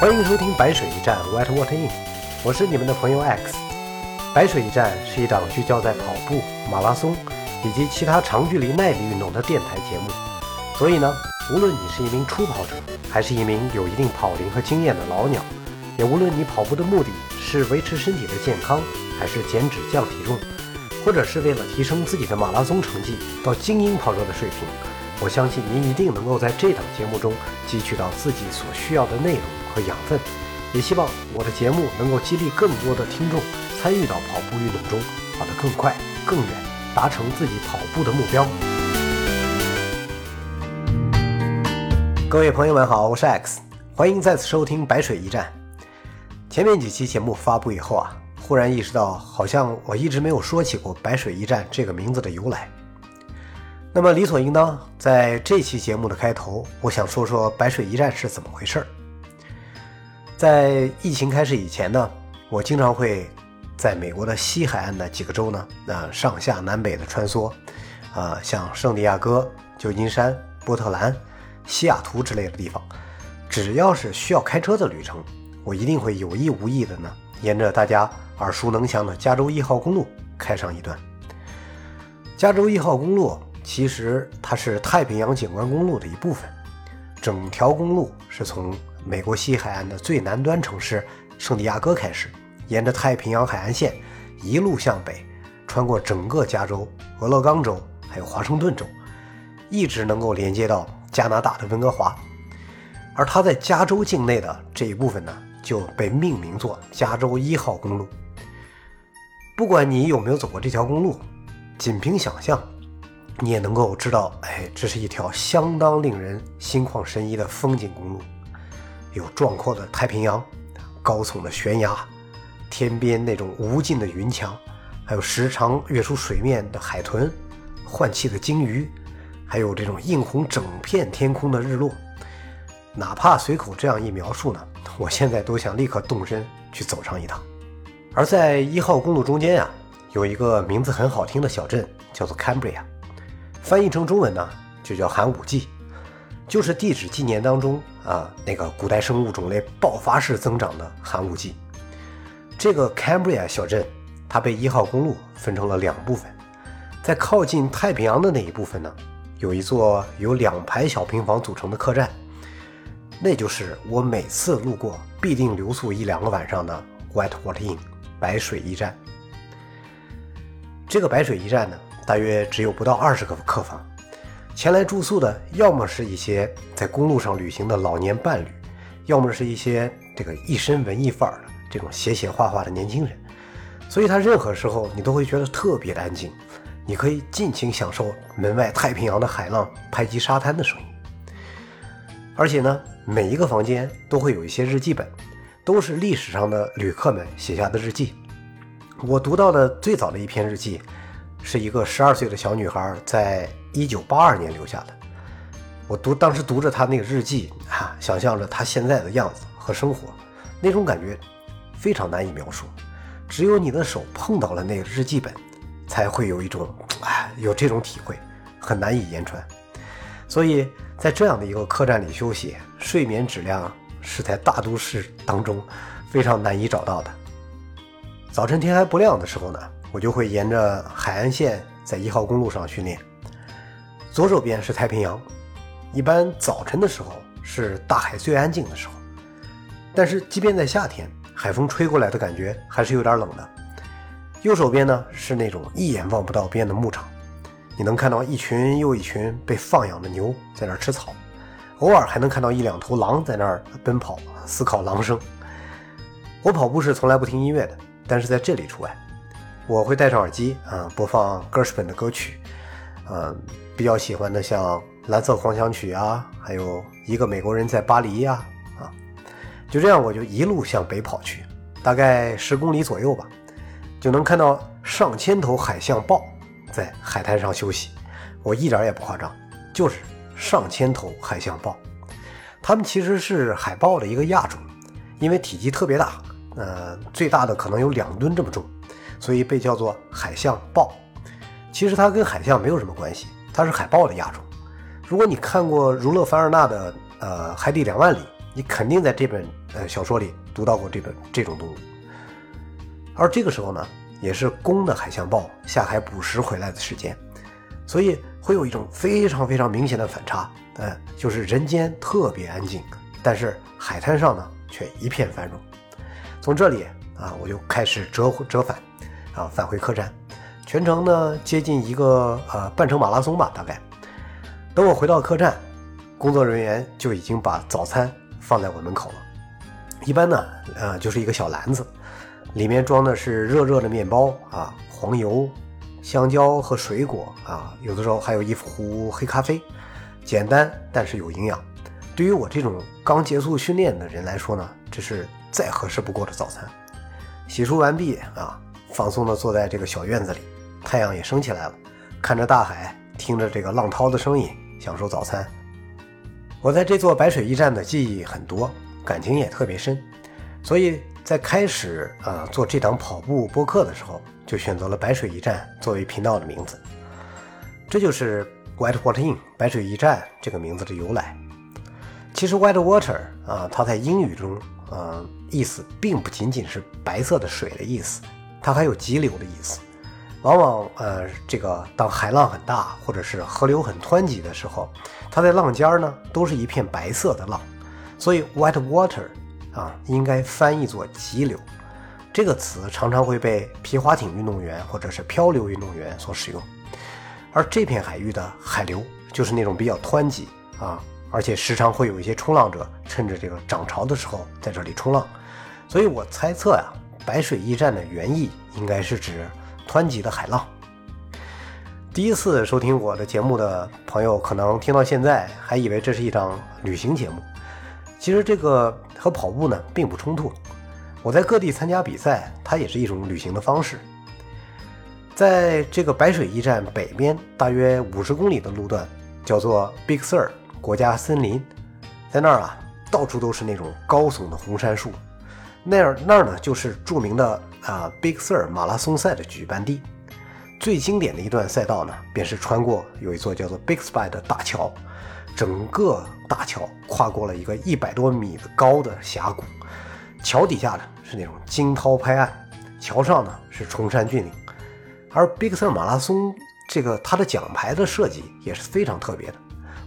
欢迎收听白水一战 （White Water In），我是你们的朋友 X。白水一战是一档聚焦在跑步、马拉松以及其他长距离耐力运动的电台节目。所以呢，无论你是一名初跑者，还是一名有一定跑龄和经验的老鸟，也无论你跑步的目的是维持身体的健康，还是减脂降体重，或者是为了提升自己的马拉松成绩到精英跑者的水平，我相信您一定能够在这档节目中汲取到自己所需要的内容和养分。也希望我的节目能够激励更多的听众参与到跑步运动中，跑得更快、更远，达成自己跑步的目标。各位朋友们好，我是 X，欢迎再次收听白水一战。前面几期节目发布以后啊，忽然意识到，好像我一直没有说起过“白水一战”这个名字的由来。那么理所应当，在这期节目的开头，我想说说“白水一战”是怎么回事儿。在疫情开始以前呢，我经常会在美国的西海岸的几个州呢，那上下南北的穿梭，啊，像圣地亚哥、旧金山、波特兰、西雅图之类的地方，只要是需要开车的旅程，我一定会有意无意的呢，沿着大家耳熟能详的加州一号公路开上一段。加州一号公路其实它是太平洋景观公路的一部分，整条公路是从。美国西海岸的最南端城市圣地亚哥开始，沿着太平洋海岸线一路向北，穿过整个加州、俄勒冈州还有华盛顿州，一直能够连接到加拿大的温哥华。而它在加州境内的这一部分呢，就被命名作加州一号公路。不管你有没有走过这条公路，仅凭想象，你也能够知道，哎，这是一条相当令人心旷神怡的风景公路。有壮阔的太平洋，高耸的悬崖，天边那种无尽的云墙，还有时常跃出水面的海豚，换气的鲸鱼，还有这种映红整片天空的日落。哪怕随口这样一描述呢，我现在都想立刻动身去走上一趟。而在一号公路中间呀，有一个名字很好听的小镇，叫做 Cambria，翻译成中文呢，就叫寒武纪。就是地质纪年当中啊，那个古代生物种类爆发式增长的寒武纪。这个 Cambria 小镇，它被一号公路分成了两部分，在靠近太平洋的那一部分呢，有一座由两排小平房组成的客栈，那就是我每次路过必定留宿一两个晚上的 White Water Inn 白水驿站。这个白水驿站呢，大约只有不到二十个客房。前来住宿的，要么是一些在公路上旅行的老年伴侣，要么是一些这个一身文艺范儿的这种写写画画的年轻人。所以，他任何时候你都会觉得特别的安静，你可以尽情享受门外太平洋的海浪拍击沙滩的声音。而且呢，每一个房间都会有一些日记本，都是历史上的旅客们写下的日记。我读到的最早的一篇日记，是一个十二岁的小女孩在。一九八二年留下的，我读当时读着她那个日记啊，想象着她现在的样子和生活，那种感觉非常难以描述，只有你的手碰到了那个日记本，才会有一种哎有这种体会，很难以言传。所以在这样的一个客栈里休息，睡眠质量是在大都市当中非常难以找到的。早晨天还不亮的时候呢，我就会沿着海岸线在一号公路上训练。左手边是太平洋，一般早晨的时候是大海最安静的时候，但是即便在夏天，海风吹过来的感觉还是有点冷的。右手边呢是那种一眼望不到边的牧场，你能看到一群又一群被放养的牛在那儿吃草，偶尔还能看到一两头狼在那儿奔跑，思考狼声。我跑步是从来不听音乐的，但是在这里除外，我会戴上耳机啊，播放歌什本的歌曲，嗯。比较喜欢的像《蓝色狂想曲》啊，还有一个美国人在巴黎呀，啊，就这样我就一路向北跑去，大概十公里左右吧，就能看到上千头海象豹在海滩上休息。我一点也不夸张，就是上千头海象豹。它们其实是海豹的一个亚种，因为体积特别大，呃，最大的可能有两吨这么重，所以被叫做海象豹。其实它跟海象没有什么关系。它是海豹的亚种。如果你看过儒勒·凡尔纳的《呃海底两万里》，你肯定在这本呃小说里读到过这本这种动物。而这个时候呢，也是公的海象豹下海捕食回来的时间，所以会有一种非常非常明显的反差，呃，就是人间特别安静，但是海滩上呢却一片繁荣。从这里啊，我就开始折折返，啊，返回客栈，全程呢接近一个呃半程马拉松吧，大概。等我回到客栈，工作人员就已经把早餐放在我门口了。一般呢，呃，就是一个小篮子。里面装的是热热的面包啊，黄油、香蕉和水果啊，有的时候还有一壶黑咖啡，简单但是有营养。对于我这种刚结束训练的人来说呢，这是再合适不过的早餐。洗漱完毕啊，放松的坐在这个小院子里，太阳也升起来了，看着大海，听着这个浪涛的声音，享受早餐。我在这座白水驿站的记忆很多，感情也特别深，所以。在开始呃做这档跑步播客的时候，就选择了白水驿站作为频道的名字，这就是 White Water Inn 白水驿站这个名字的由来。其实 White Water 啊，它在英语中呃意思并不仅仅是白色的水的意思，它还有急流的意思。往往呃这个当海浪很大或者是河流很湍急的时候，它在浪尖呢都是一片白色的浪，所以 White Water。啊，应该翻译作急流，这个词常常会被皮划艇运动员或者是漂流运动员所使用。而这片海域的海流就是那种比较湍急啊，而且时常会有一些冲浪者趁着这个涨潮的时候在这里冲浪。所以我猜测呀，白水驿站的原意应该是指湍急的海浪。第一次收听我的节目的朋友，可能听到现在还以为这是一档旅行节目。其实这个和跑步呢并不冲突。我在各地参加比赛，它也是一种旅行的方式。在这个白水驿站北边大约五十公里的路段，叫做 Big Sur 国家森林，在那儿啊，到处都是那种高耸的红杉树。那儿那儿呢，就是著名的啊 Big Sur 马拉松赛的举办地。最经典的一段赛道呢，便是穿过有一座叫做 Big Spy 的大桥。整个大桥跨过了一个一百多米的高的峡谷，桥底下呢是那种惊涛拍岸，桥上呢是崇山峻岭。而 Big Sur 马拉松这个它的奖牌的设计也是非常特别的，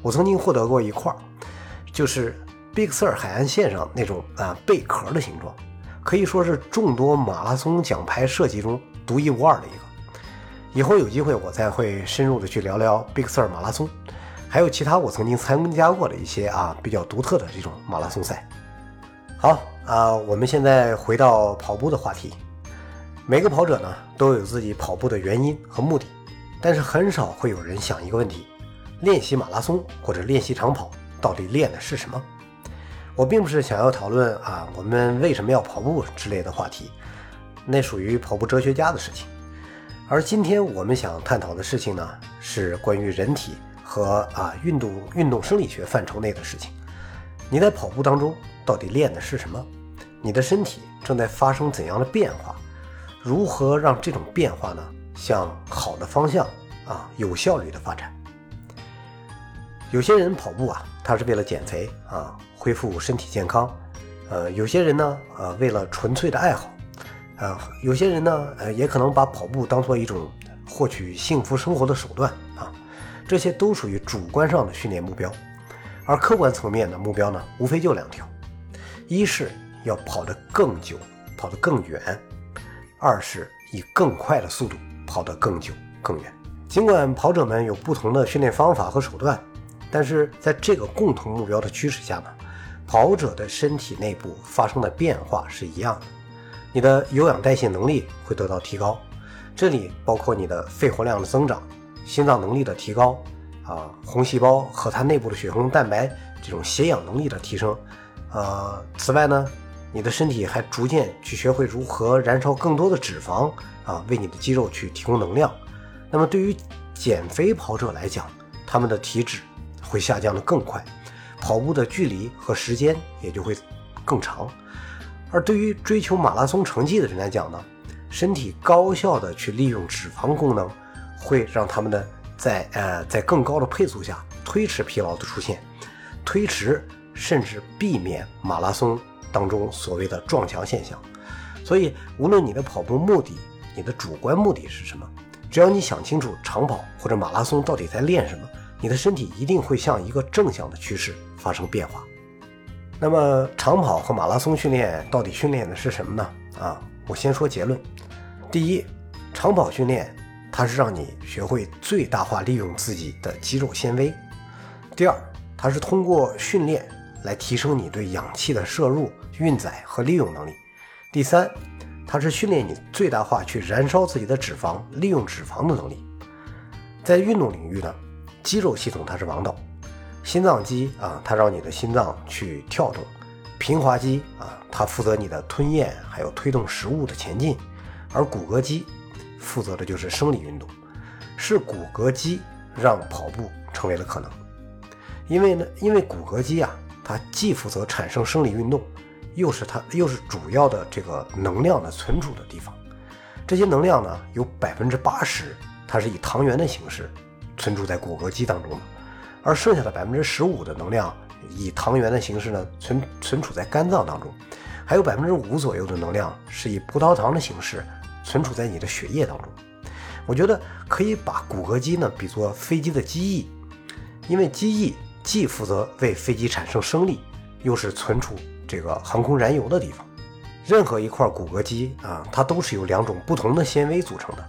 我曾经获得过一块，就是 Big Sur 海岸线上那种啊贝壳的形状，可以说是众多马拉松奖牌设计中独一无二的一个。以后有机会我再会深入的去聊聊 Big Sur 马拉松。还有其他我曾经参加过的一些啊比较独特的这种马拉松赛。好啊，我们现在回到跑步的话题。每个跑者呢都有自己跑步的原因和目的，但是很少会有人想一个问题：练习马拉松或者练习长跑到底练的是什么？我并不是想要讨论啊我们为什么要跑步之类的话题，那属于跑步哲学家的事情。而今天我们想探讨的事情呢是关于人体。和啊运动运动生理学范畴内的事情，你在跑步当中到底练的是什么？你的身体正在发生怎样的变化？如何让这种变化呢向好的方向啊有效率的发展？有些人跑步啊，他是为了减肥啊，恢复身体健康。呃，有些人呢，呃，为了纯粹的爱好。啊，有些人呢，呃，也可能把跑步当做一种获取幸福生活的手段啊。这些都属于主观上的训练目标，而客观层面的目标呢，无非就两条：一是要跑得更久，跑得更远；二是以更快的速度跑得更久、更远。尽管跑者们有不同的训练方法和手段，但是在这个共同目标的驱使下呢，跑者的身体内部发生的变化是一样的。你的有氧代谢能力会得到提高，这里包括你的肺活量的增长。心脏能力的提高，啊，红细胞和它内部的血红蛋白这种携氧能力的提升，呃，此外呢，你的身体还逐渐去学会如何燃烧更多的脂肪，啊，为你的肌肉去提供能量。那么对于减肥跑者来讲，他们的体脂会下降的更快，跑步的距离和时间也就会更长。而对于追求马拉松成绩的人来讲呢，身体高效的去利用脂肪功能。会让他们的在呃在更高的配速下推迟疲劳的出现，推迟甚至避免马拉松当中所谓的撞墙现象。所以，无论你的跑步目的，你的主观目的是什么，只要你想清楚长跑或者马拉松到底在练什么，你的身体一定会向一个正向的趋势发生变化。那么，长跑和马拉松训练到底训练的是什么呢？啊，我先说结论。第一，长跑训练它是让你学会最大化利用自己的肌肉纤维。第二，它是通过训练来提升你对氧气的摄入、运载和利用能力。第三，它是训练你最大化去燃烧自己的脂肪、利用脂肪的能力。在运动领域呢，肌肉系统它是王道。心脏肌啊，它让你的心脏去跳动；平滑肌啊，它负责你的吞咽，还有推动食物的前进；而骨骼肌负责的就是生理运动。是骨骼肌让跑步成为了可能，因为呢，因为骨骼肌啊，它既负责产生生理运动，又是它又是主要的这个能量的存储的地方。这些能量呢，有百分之八十它是以糖原的形式存储在骨骼肌当中。而剩下的百分之十五的能量以糖原的形式呢存存储在肝脏当中，还有百分之五左右的能量是以葡萄糖的形式存储在你的血液当中。我觉得可以把骨骼肌呢比作飞机的机翼，因为机翼既负责为飞机产生升力，又是存储这个航空燃油的地方。任何一块骨骼肌啊，它都是由两种不同的纤维组成的，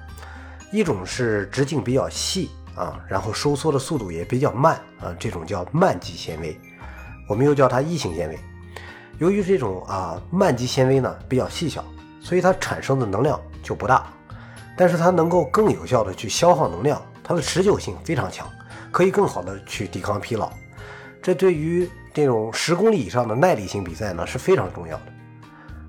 一种是直径比较细。啊，然后收缩的速度也比较慢啊，这种叫慢肌纤维，我们又叫它异型纤维。由于这种啊慢肌纤维呢比较细小，所以它产生的能量就不大，但是它能够更有效的去消耗能量，它的持久性非常强，可以更好的去抵抗疲劳。这对于这种十公里以上的耐力性比赛呢是非常重要的。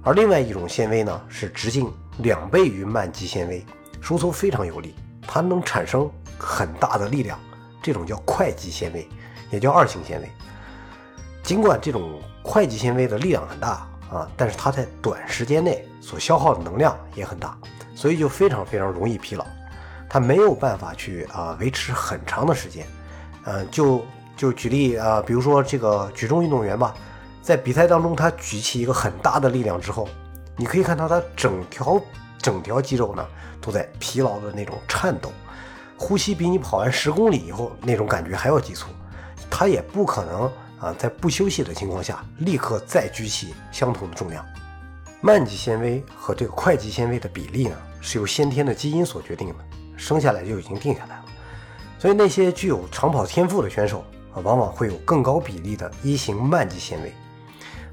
而另外一种纤维呢是直径两倍于慢肌纤维，收缩非常有力，它能产生。很大的力量，这种叫快肌纤维，也叫二型纤维。尽管这种快肌纤维的力量很大啊，但是它在短时间内所消耗的能量也很大，所以就非常非常容易疲劳。它没有办法去啊维持很长的时间。嗯，就就举例啊，比如说这个举重运动员吧，在比赛当中他举起一个很大的力量之后，你可以看到他整条整条肌肉呢都在疲劳的那种颤抖。呼吸比你跑完十公里以后那种感觉还要急促，他也不可能啊在不休息的情况下立刻再举起相同的重量。慢肌纤维和这个快肌纤维的比例呢是由先天的基因所决定的，生下来就已经定下来了。所以那些具有长跑天赋的选手啊，往往会有更高比例的一型慢肌纤维，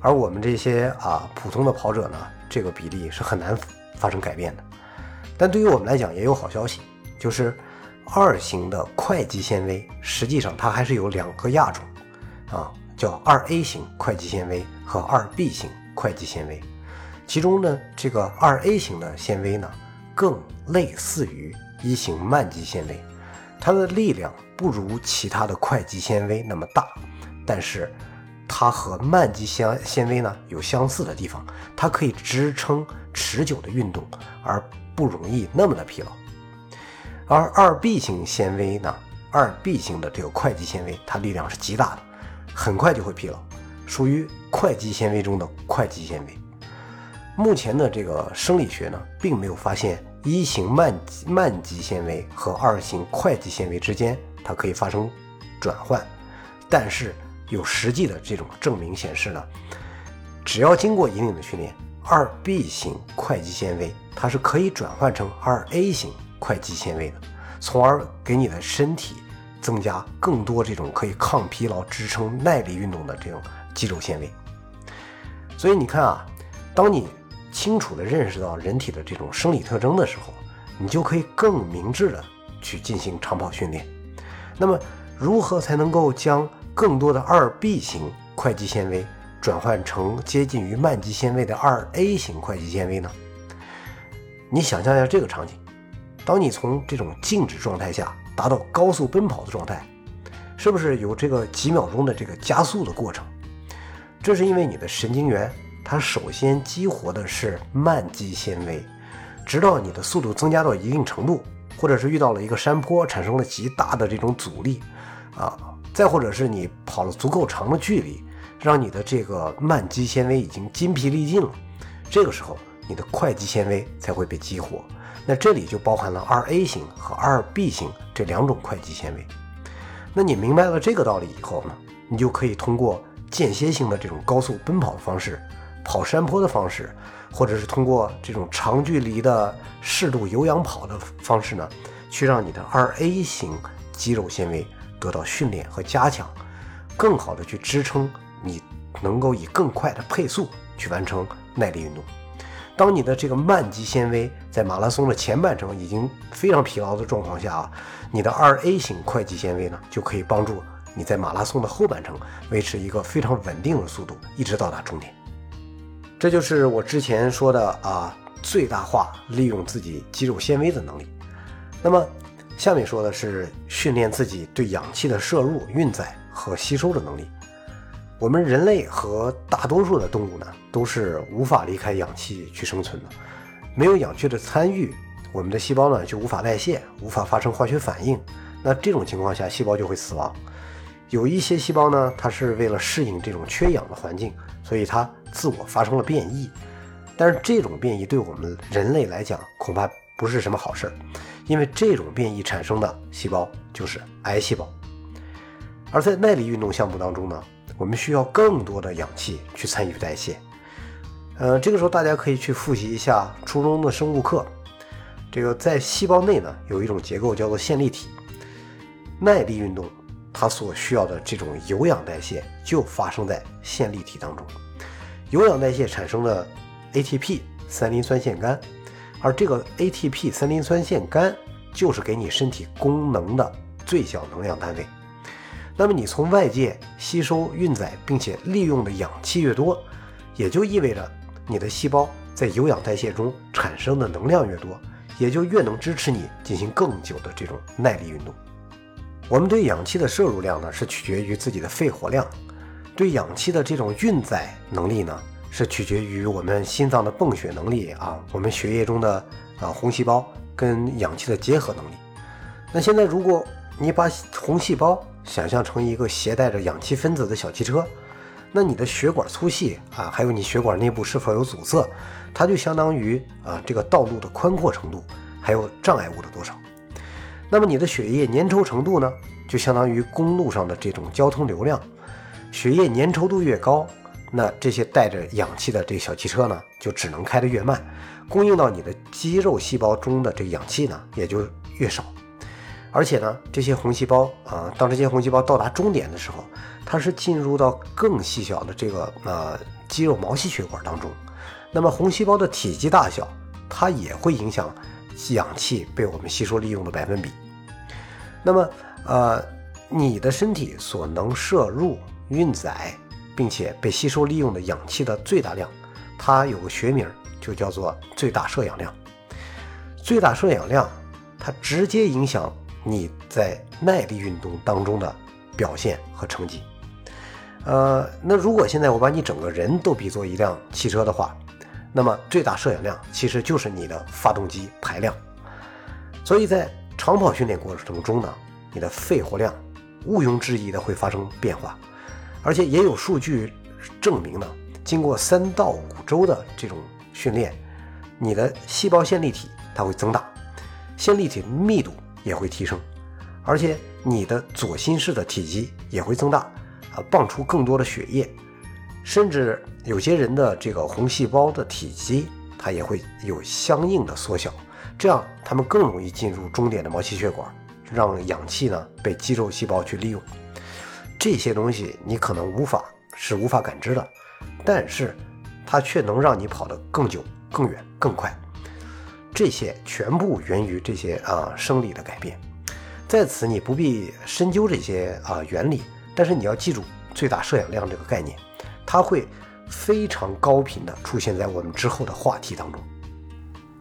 而我们这些啊普通的跑者呢，这个比例是很难发生改变的。但对于我们来讲也有好消息，就是。二型的快肌纤维，实际上它还是有两个亚种，啊，叫二 A 型快肌纤维和二 B 型快肌纤维。其中呢，这个二 A 型的纤维呢，更类似于一型慢肌纤维，它的力量不如其他的快肌纤维那么大，但是它和慢肌纤纤维呢有相似的地方，它可以支撑持久的运动，而不容易那么的疲劳。而二 B 型纤维呢？二 B 型的这个快肌纤维，它力量是极大的，很快就会疲劳，属于快肌纤维中的快肌纤维。目前的这个生理学呢，并没有发现一型慢慢肌纤维和二型快肌纤维之间它可以发生转换，但是有实际的这种证明显示呢，只要经过一定的训练，二 B 型快肌纤维它是可以转换成二 A 型。快肌纤维的，从而给你的身体增加更多这种可以抗疲劳、支撑耐力运动的这种肌肉纤维。所以你看啊，当你清楚地认识到人体的这种生理特征的时候，你就可以更明智地去进行长跑训练。那么，如何才能够将更多的二 B 型快肌纤维转换成接近于慢肌纤维的二 A 型快肌纤维呢？你想象一下这个场景。当你从这种静止状态下达到高速奔跑的状态，是不是有这个几秒钟的这个加速的过程？这是因为你的神经元它首先激活的是慢肌纤维，直到你的速度增加到一定程度，或者是遇到了一个山坡产生了极大的这种阻力，啊，再或者是你跑了足够长的距离，让你的这个慢肌纤维已经筋疲力尽了，这个时候你的快肌纤维才会被激活。那这里就包含了二 A 型和二 B 型这两种快肌纤维。那你明白了这个道理以后呢，你就可以通过间歇性的这种高速奔跑的方式，跑山坡的方式，或者是通过这种长距离的适度有氧跑的方式呢，去让你的二 A 型肌肉纤维得到训练和加强，更好的去支撑你能够以更快的配速去完成耐力运动。当你的这个慢肌纤维在马拉松的前半程已经非常疲劳的状况下啊，你的二 A 型快肌纤维呢就可以帮助你在马拉松的后半程维持一个非常稳定的速度，一直到达终点。这就是我之前说的啊，最大化利用自己肌肉纤维的能力。那么下面说的是训练自己对氧气的摄入、运载和吸收的能力。我们人类和大多数的动物呢，都是无法离开氧气去生存的。没有氧气的参与，我们的细胞呢就无法代谢，无法发生化学反应。那这种情况下，细胞就会死亡。有一些细胞呢，它是为了适应这种缺氧的环境，所以它自我发生了变异。但是这种变异对我们人类来讲，恐怕不是什么好事儿，因为这种变异产生的细胞就是癌细胞。而在耐力运动项目当中呢？我们需要更多的氧气去参与代谢，呃，这个时候大家可以去复习一下初中的生物课。这个在细胞内呢，有一种结构叫做线粒体。耐力运动它所需要的这种有氧代谢就发生在线粒体当中。有氧代谢产生的 ATP 三磷酸腺苷，而这个 ATP 三磷酸腺苷就是给你身体功能的最小能量单位。那么你从外界吸收、运载并且利用的氧气越多，也就意味着你的细胞在有氧代谢中产生的能量越多，也就越能支持你进行更久的这种耐力运动。我们对氧气的摄入量呢，是取决于自己的肺活量；对氧气的这种运载能力呢，是取决于我们心脏的泵血能力啊，我们血液中的啊红细胞跟氧气的结合能力。那现在如果你把红细胞想象成一个携带着氧气分子的小汽车，那你的血管粗细啊，还有你血管内部是否有阻塞，它就相当于啊这个道路的宽阔程度，还有障碍物的多少。那么你的血液粘稠程度呢，就相当于公路上的这种交通流量。血液粘稠度越高，那这些带着氧气的这小汽车呢，就只能开得越慢，供应到你的肌肉细胞中的这氧气呢，也就越少。而且呢，这些红细胞啊，当这些红细胞到达终点的时候，它是进入到更细小的这个呃肌肉毛细血管当中。那么红细胞的体积大小，它也会影响氧气被我们吸收利用的百分比。那么呃，你的身体所能摄入、运载并且被吸收利用的氧气的最大量，它有个学名就叫做最大摄氧量。最大摄氧量，它直接影响。你在耐力运动当中的表现和成绩，呃，那如果现在我把你整个人都比作一辆汽车的话，那么最大摄氧量其实就是你的发动机排量。所以在长跑训练过程中呢，你的肺活量毋庸置疑的会发生变化，而且也有数据证明呢，经过三到五周的这种训练，你的细胞线粒体它会增大，线粒体密度。也会提升，而且你的左心室的体积也会增大，啊，泵出更多的血液，甚至有些人的这个红细胞的体积它也会有相应的缩小，这样他们更容易进入终点的毛细血管，让氧气呢被肌肉细胞去利用。这些东西你可能无法是无法感知的，但是它却能让你跑得更久、更远、更快。这些全部源于这些啊生理的改变，在此你不必深究这些啊原理，但是你要记住最大摄氧量这个概念，它会非常高频的出现在我们之后的话题当中。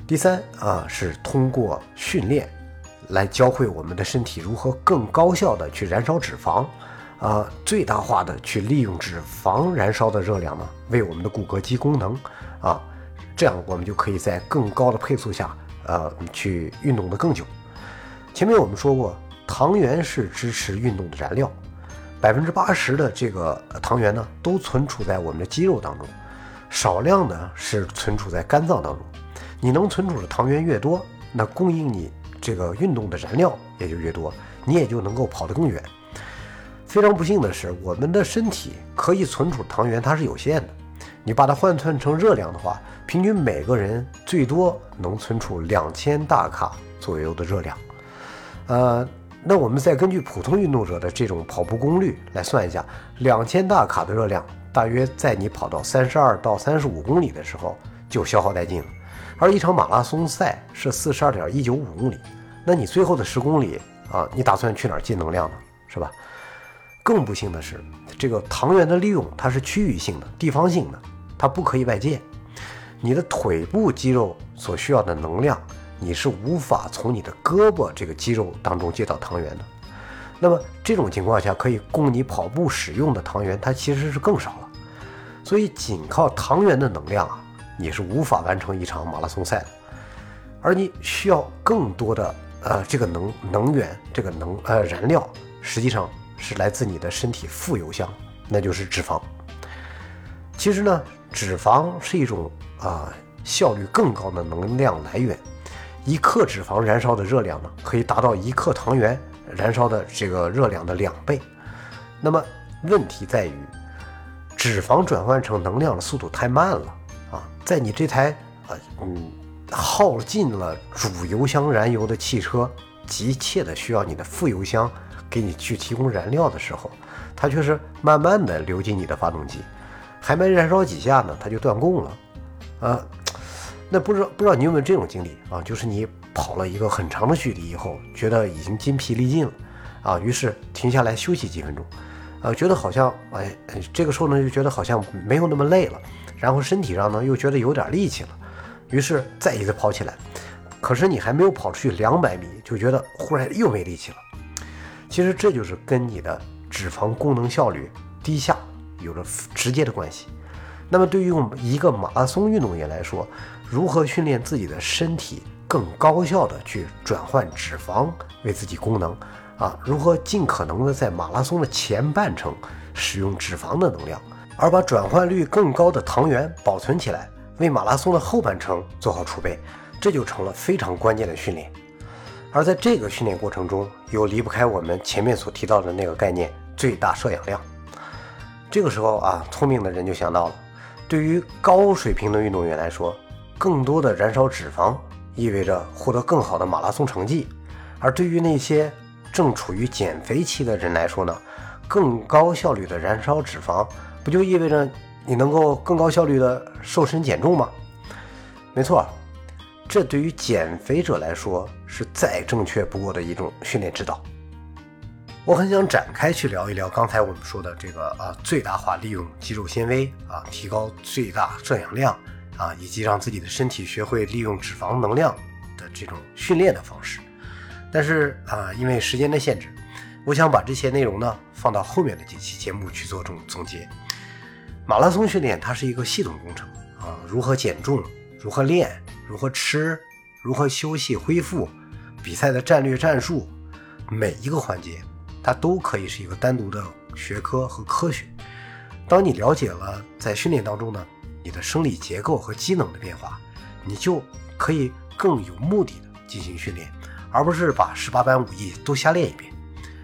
第三啊是通过训练来教会我们的身体如何更高效的去燃烧脂肪，啊最大化的去利用脂肪燃烧的热量呢，为我们的骨骼肌功能啊。这样我们就可以在更高的配速下，呃，去运动的更久。前面我们说过，糖原是支持运动的燃料，百分之八十的这个糖原呢，都存储在我们的肌肉当中，少量呢是存储在肝脏当中。你能存储的糖原越多，那供应你这个运动的燃料也就越多，你也就能够跑得更远。非常不幸的是，我们的身体可以存储糖原它是有限的。你把它换算成热量的话，平均每个人最多能存储两千大卡左右的热量。呃，那我们再根据普通运动者的这种跑步功率来算一下，两千大卡的热量大约在你跑到三十二到三十五公里的时候就消耗殆尽了。而一场马拉松赛是四十二点一九五公里，那你最后的十公里啊，你打算去哪儿进能量呢？是吧？更不幸的是，这个糖原的利用它是区域性的、地方性的。它不可以外借，你的腿部肌肉所需要的能量，你是无法从你的胳膊这个肌肉当中借到糖原的。那么这种情况下，可以供你跑步使用的糖原，它其实是更少了。所以仅靠糖原的能量啊，你是无法完成一场马拉松赛的。而你需要更多的呃这个能能源，这个能呃燃料，实际上是来自你的身体副油箱，那就是脂肪。其实呢。脂肪是一种啊效率更高的能量来源，一克脂肪燃烧的热量呢，可以达到一克糖原燃烧的这个热量的两倍。那么问题在于，脂肪转换成能量的速度太慢了啊！在你这台啊嗯耗尽了主油箱燃油的汽车，急切的需要你的副油箱给你去提供燃料的时候，它却是慢慢的流进你的发动机。还没燃烧几下呢，它就断供了，啊，那不知道不知道你有没有这种经历啊？就是你跑了一个很长的距离以后，觉得已经筋疲力尽了，啊，于是停下来休息几分钟，啊，觉得好像哎，这个时候呢就觉得好像没有那么累了，然后身体上呢又觉得有点力气了，于是再一次跑起来，可是你还没有跑出去两百米，就觉得忽然又没力气了。其实这就是跟你的脂肪功能效率低下。有着直接的关系。那么，对于我们一个马拉松运动员来说，如何训练自己的身体更高效的去转换脂肪为自己功能啊？如何尽可能的在马拉松的前半程使用脂肪的能量，而把转换率更高的糖原保存起来，为马拉松的后半程做好储备，这就成了非常关键的训练。而在这个训练过程中，又离不开我们前面所提到的那个概念——最大摄氧量。这个时候啊，聪明的人就想到了，对于高水平的运动员来说，更多的燃烧脂肪意味着获得更好的马拉松成绩；而对于那些正处于减肥期的人来说呢，更高效率的燃烧脂肪，不就意味着你能够更高效率的瘦身减重吗？没错，这对于减肥者来说是再正确不过的一种训练指导。我很想展开去聊一聊刚才我们说的这个啊，最大化利用肌肉纤维啊，提高最大摄氧量啊，以及让自己的身体学会利用脂肪能量的这种训练的方式。但是啊，因为时间的限制，我想把这些内容呢放到后面的几期节目去做总总结。马拉松训练它是一个系统工程啊，如何减重，如何练，如何吃，如何休息恢复，比赛的战略战术，每一个环节。它都可以是一个单独的学科和科学。当你了解了在训练当中呢，你的生理结构和机能的变化，你就可以更有目的的进行训练，而不是把十八般武艺都瞎练一遍。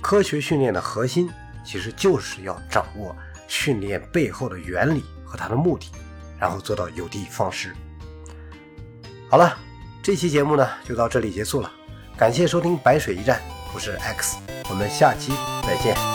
科学训练的核心其实就是要掌握训练背后的原理和它的目的，然后做到有的放矢。好了，这期节目呢就到这里结束了，感谢收听白水一战。我是 X，我们下期再见。